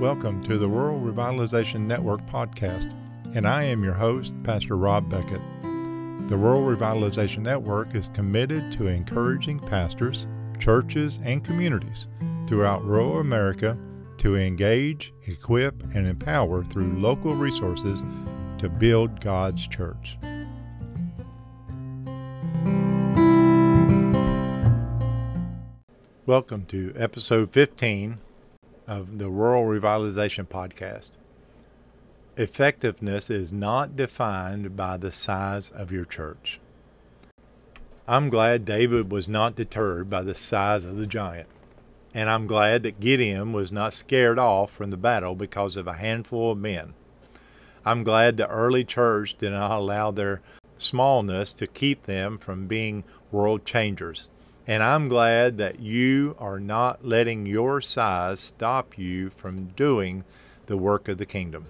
Welcome to the Rural Revitalization Network podcast, and I am your host, Pastor Rob Beckett. The Rural Revitalization Network is committed to encouraging pastors, churches, and communities throughout rural America to engage, equip, and empower through local resources to build God's church. Welcome to episode 15 of the Rural Revitalization Podcast. Effectiveness is not defined by the size of your church. I'm glad David was not deterred by the size of the giant. And I'm glad that Gideon was not scared off from the battle because of a handful of men. I'm glad the early church did not allow their smallness to keep them from being world changers. And I'm glad that you are not letting your size stop you from doing the work of the kingdom.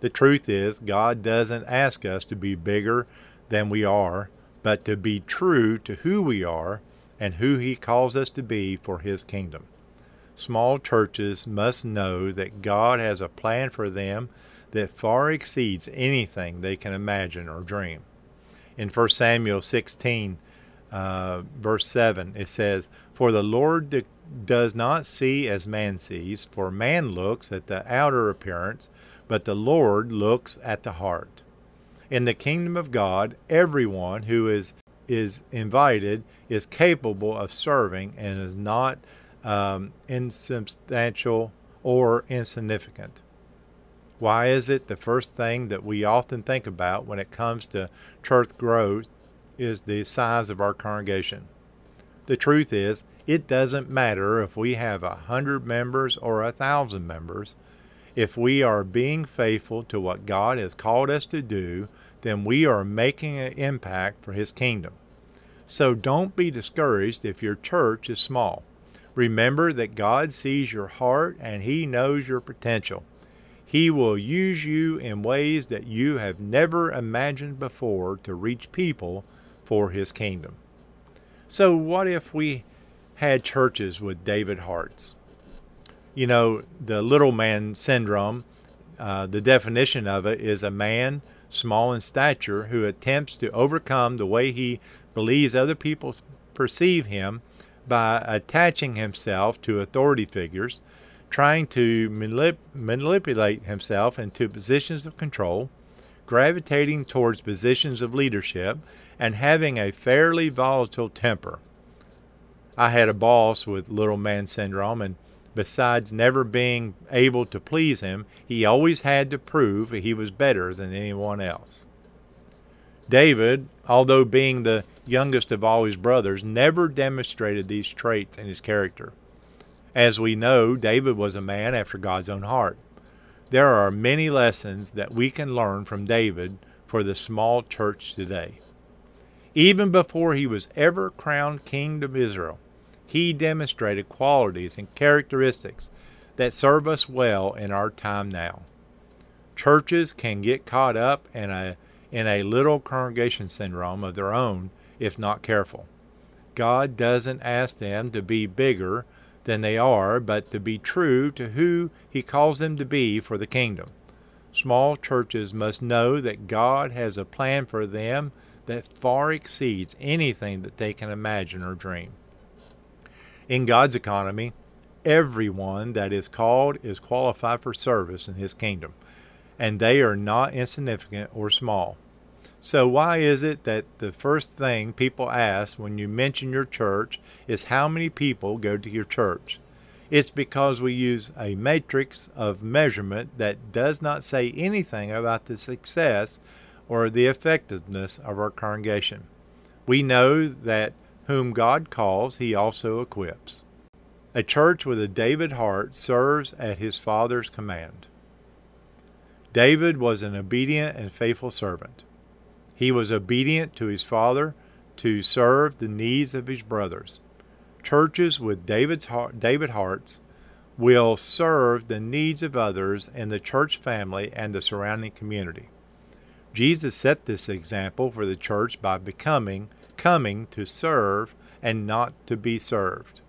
The truth is, God doesn't ask us to be bigger than we are, but to be true to who we are and who He calls us to be for His kingdom. Small churches must know that God has a plan for them that far exceeds anything they can imagine or dream. In 1 Samuel 16, uh, verse 7, it says, For the Lord does not see as man sees, for man looks at the outer appearance, but the Lord looks at the heart. In the kingdom of God, everyone who is is invited is capable of serving and is not um, insubstantial or insignificant. Why is it the first thing that we often think about when it comes to church growth is the size of our congregation. The truth is, it doesn't matter if we have a hundred members or a thousand members. If we are being faithful to what God has called us to do, then we are making an impact for His kingdom. So don't be discouraged if your church is small. Remember that God sees your heart and He knows your potential. He will use you in ways that you have never imagined before to reach people for his kingdom. So, what if we had churches with David hearts? You know, the little man syndrome, uh, the definition of it is a man small in stature who attempts to overcome the way he believes other people perceive him by attaching himself to authority figures, trying to manip- manipulate himself into positions of control, gravitating towards positions of leadership, and having a fairly volatile temper. I had a boss with little man syndrome, and besides never being able to please him, he always had to prove he was better than anyone else. David, although being the youngest of all his brothers, never demonstrated these traits in his character. As we know, David was a man after God's own heart. There are many lessons that we can learn from David for the small church today. Even before he was ever crowned king of Israel, he demonstrated qualities and characteristics that serve us well in our time now. Churches can get caught up in a in a little congregation syndrome of their own if not careful. God doesn't ask them to be bigger than they are, but to be true to who He calls them to be for the kingdom. Small churches must know that God has a plan for them that far exceeds anything that they can imagine or dream. In God's economy, everyone that is called is qualified for service in His kingdom, and they are not insignificant or small. So, why is it that the first thing people ask when you mention your church is how many people go to your church? It's because we use a matrix of measurement that does not say anything about the success or the effectiveness of our congregation. We know that whom God calls, he also equips. A church with a David heart serves at his father's command. David was an obedient and faithful servant. He was obedient to his father to serve the needs of his brothers. Churches with David's heart, David hearts will serve the needs of others in the church family and the surrounding community. Jesus set this example for the church by becoming coming to serve and not to be served.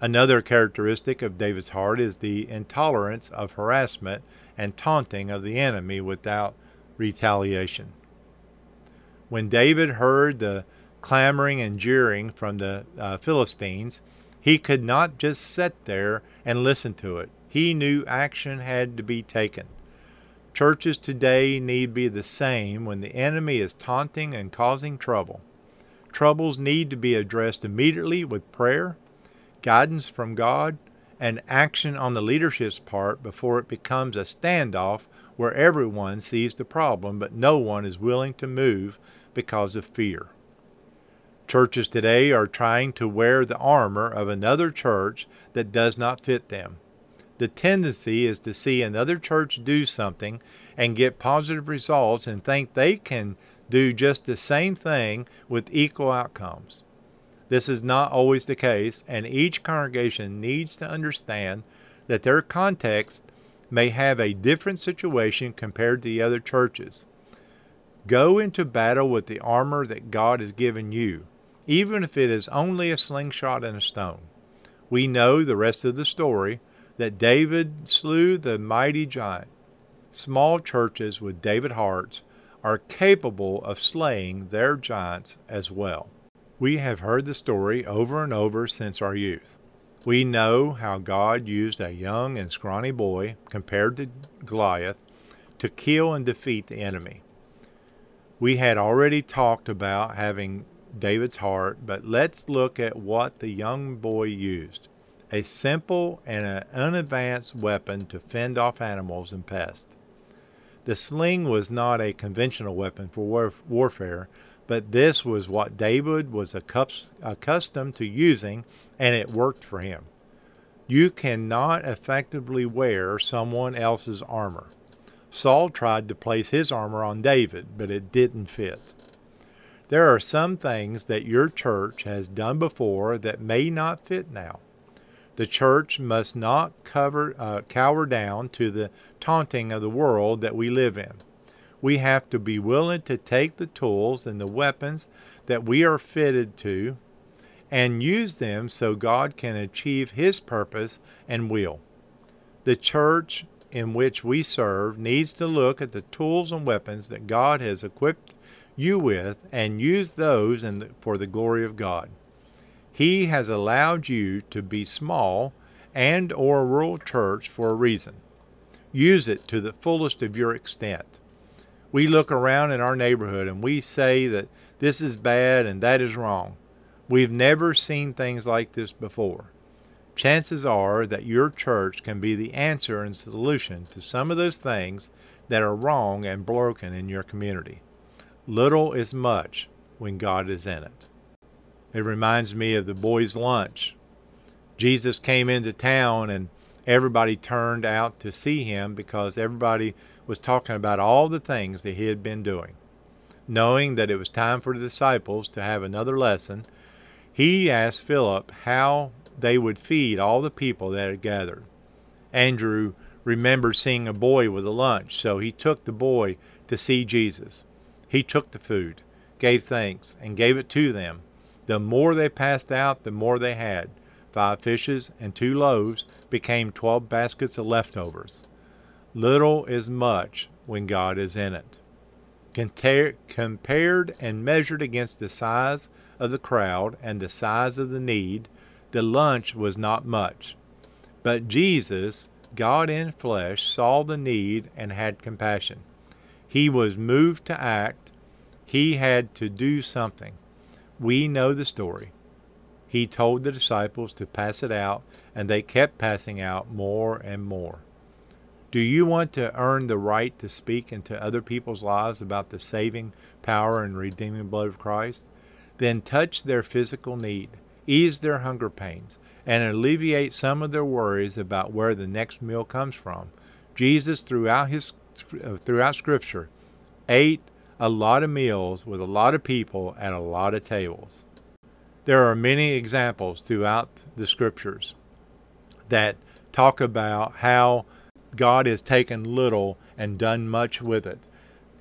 Another characteristic of David's heart is the intolerance of harassment and taunting of the enemy without retaliation. When David heard the clamoring and jeering from the uh, Philistines, he could not just sit there and listen to it. He knew action had to be taken. Churches today need be the same when the enemy is taunting and causing trouble. Troubles need to be addressed immediately with prayer, guidance from God, and action on the leadership's part before it becomes a standoff where everyone sees the problem but no one is willing to move because of fear. Churches today are trying to wear the armor of another church that does not fit them. The tendency is to see another church do something and get positive results and think they can do just the same thing with equal outcomes. This is not always the case, and each congregation needs to understand that their context may have a different situation compared to the other churches. Go into battle with the armor that God has given you even if it is only a slingshot and a stone. We know the rest of the story that David slew the mighty giant. Small churches with David hearts are capable of slaying their giants as well. We have heard the story over and over since our youth. We know how God used a young and scrawny boy, compared to Goliath, to kill and defeat the enemy. We had already talked about having David's heart, but let's look at what the young boy used a simple and an unadvanced weapon to fend off animals and pests. The sling was not a conventional weapon for war- warfare, but this was what David was accustomed to using, and it worked for him. You cannot effectively wear someone else's armor. Saul tried to place his armor on David, but it didn't fit. There are some things that your church has done before that may not fit now. The church must not cover, uh, cower down to the taunting of the world that we live in. We have to be willing to take the tools and the weapons that we are fitted to and use them so God can achieve His purpose and will. The church in which we serve needs to look at the tools and weapons that God has equipped you with and use those the, for the glory of God. He has allowed you to be small and or a rural church for a reason. Use it to the fullest of your extent. We look around in our neighborhood and we say that this is bad and that is wrong. We've never seen things like this before. Chances are that your church can be the answer and solution to some of those things that are wrong and broken in your community. Little is much when God is in it. It reminds me of the boys' lunch. Jesus came into town and everybody turned out to see him because everybody was talking about all the things that he had been doing. Knowing that it was time for the disciples to have another lesson, he asked Philip how they would feed all the people that had gathered. Andrew remembered seeing a boy with a lunch, so he took the boy to see Jesus. He took the food, gave thanks, and gave it to them. The more they passed out, the more they had. Five fishes and two loaves became twelve baskets of leftovers. Little is much when God is in it. Compared and measured against the size of the crowd and the size of the need, the lunch was not much. But Jesus, God in flesh, saw the need and had compassion. He was moved to act. He had to do something. We know the story. He told the disciples to pass it out, and they kept passing out more and more. Do you want to earn the right to speak into other people's lives about the saving power and redeeming blood of Christ? Then touch their physical need, ease their hunger pains, and alleviate some of their worries about where the next meal comes from. Jesus, throughout his uh, throughout Scripture ate a lot of meals with a lot of people at a lot of tables. There are many examples throughout the Scriptures that talk about how God has taken little and done much with it.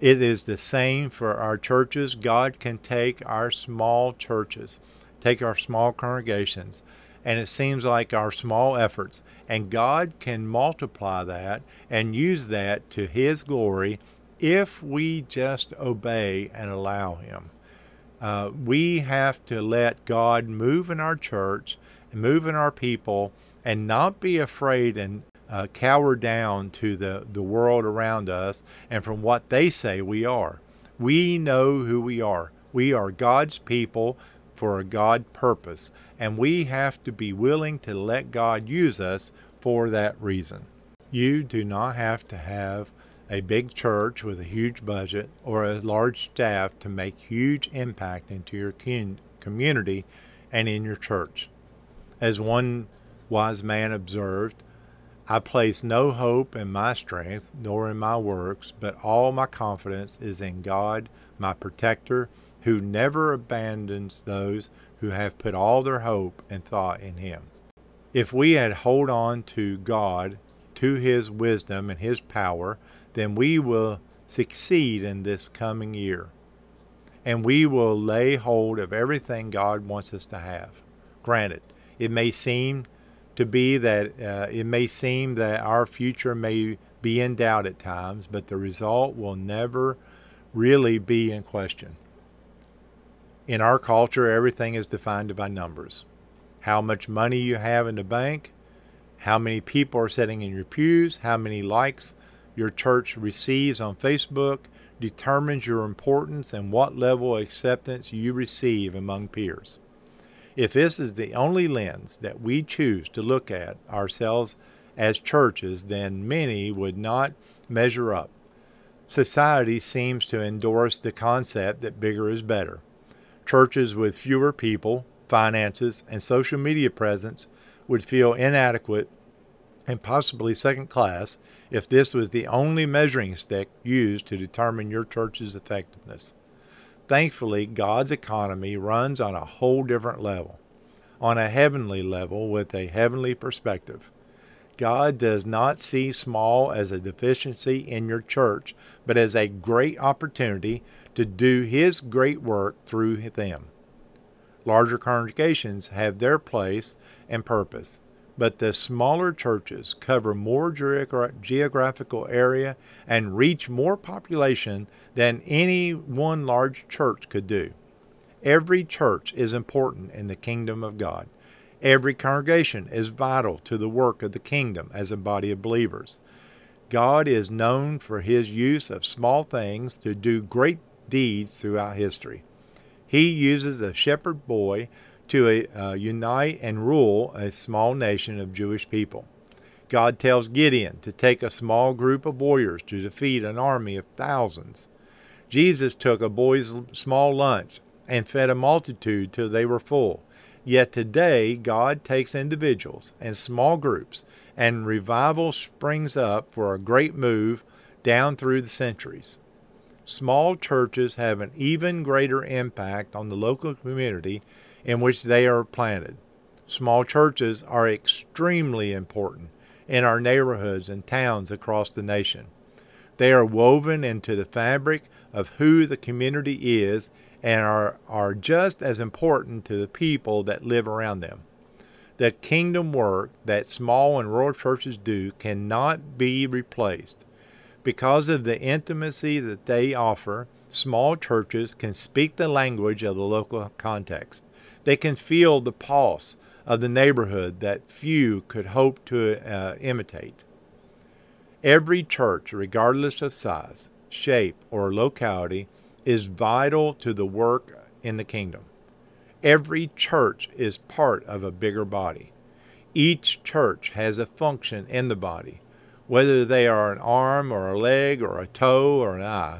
It is the same for our churches. God can take our small churches, take our small congregations, and it seems like our small efforts. And God can multiply that and use that to His glory if we just obey and allow Him. Uh, we have to let God move in our church, and move in our people, and not be afraid and uh, cower down to the, the world around us and from what they say we are. We know who we are. We are God's people for a God purpose, and we have to be willing to let God use us for that reason. You do not have to have a big church with a huge budget or a large staff to make huge impact into your community and in your church. As one wise man observed, I place no hope in my strength nor in my works, but all my confidence is in God, my protector, who never abandons those who have put all their hope and thought in him. If we had hold on to God, to his wisdom and his power, then we will succeed in this coming year. And we will lay hold of everything God wants us to have. Granted, it may seem to be that uh, it may seem that our future may be in doubt at times, but the result will never really be in question. In our culture, everything is defined by numbers. How much money you have in the bank, how many people are sitting in your pews, how many likes your church receives on Facebook determines your importance and what level of acceptance you receive among peers. If this is the only lens that we choose to look at ourselves as churches, then many would not measure up. Society seems to endorse the concept that bigger is better. Churches with fewer people, finances, and social media presence would feel inadequate and possibly second class if this was the only measuring stick used to determine your church's effectiveness. Thankfully, God's economy runs on a whole different level, on a heavenly level with a heavenly perspective. God does not see small as a deficiency in your church, but as a great opportunity to do His great work through them. Larger congregations have their place and purpose, but the smaller churches cover more geogra- geographical area and reach more population than any one large church could do. Every church is important in the kingdom of God. Every congregation is vital to the work of the kingdom as a body of believers. God is known for his use of small things to do great deeds throughout history. He uses a shepherd boy to uh, unite and rule a small nation of Jewish people. God tells Gideon to take a small group of warriors to defeat an army of thousands. Jesus took a boy's small lunch and fed a multitude till they were full. Yet today, God takes individuals and small groups, and revival springs up for a great move down through the centuries. Small churches have an even greater impact on the local community in which they are planted. Small churches are extremely important in our neighborhoods and towns across the nation. They are woven into the fabric of who the community is and are, are just as important to the people that live around them. The kingdom work that small and rural churches do cannot be replaced. Because of the intimacy that they offer, small churches can speak the language of the local context. They can feel the pulse of the neighborhood that few could hope to uh, imitate. Every church, regardless of size, shape, or locality, is vital to the work in the kingdom. Every church is part of a bigger body. Each church has a function in the body, whether they are an arm or a leg or a toe or an eye.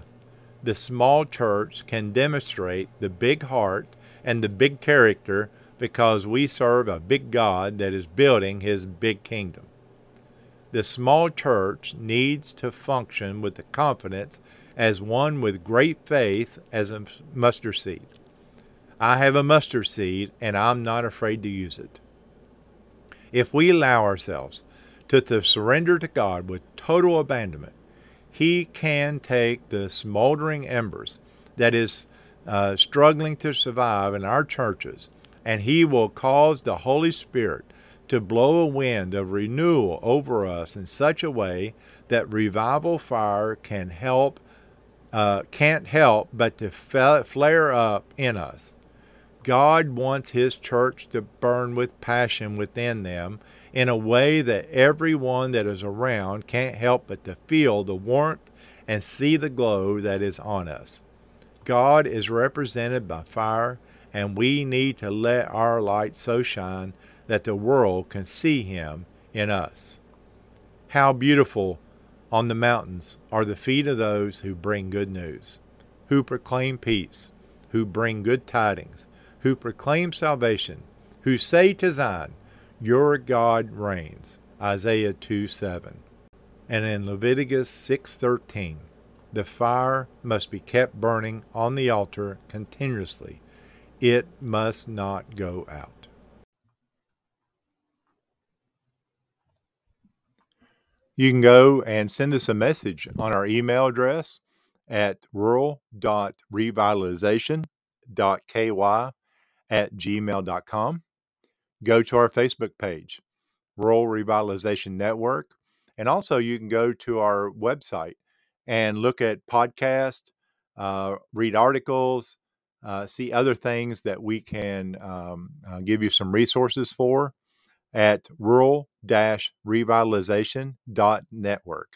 The small church can demonstrate the big heart and the big character because we serve a big God that is building his big kingdom. The small church needs to function with the confidence as one with great faith as a mustard seed. I have a mustard seed and I'm not afraid to use it. If we allow ourselves to, to surrender to God with total abandonment, He can take the smoldering embers that is uh, struggling to survive in our churches and He will cause the Holy Spirit to blow a wind of renewal over us in such a way that revival fire can help uh, can't help but to flare up in us. God wants His church to burn with passion within them in a way that everyone that is around can't help but to feel the warmth and see the glow that is on us. God is represented by fire, and we need to let our light so shine that the world can see Him in us. How beautiful on the mountains are the feet of those who bring good news, who proclaim peace, who bring good tidings, who proclaim salvation, who say to Zion, your God reigns. Isaiah 2 7. And in Leviticus 6:13, the fire must be kept burning on the altar continuously. It must not go out. You can go and send us a message on our email address at rural.revitalization.ky at gmail.com go to our Facebook page, Rural Revitalization Network. And also, you can go to our website and look at podcasts, uh, read articles, uh, see other things that we can um, uh, give you some resources for at rural revitalization.network.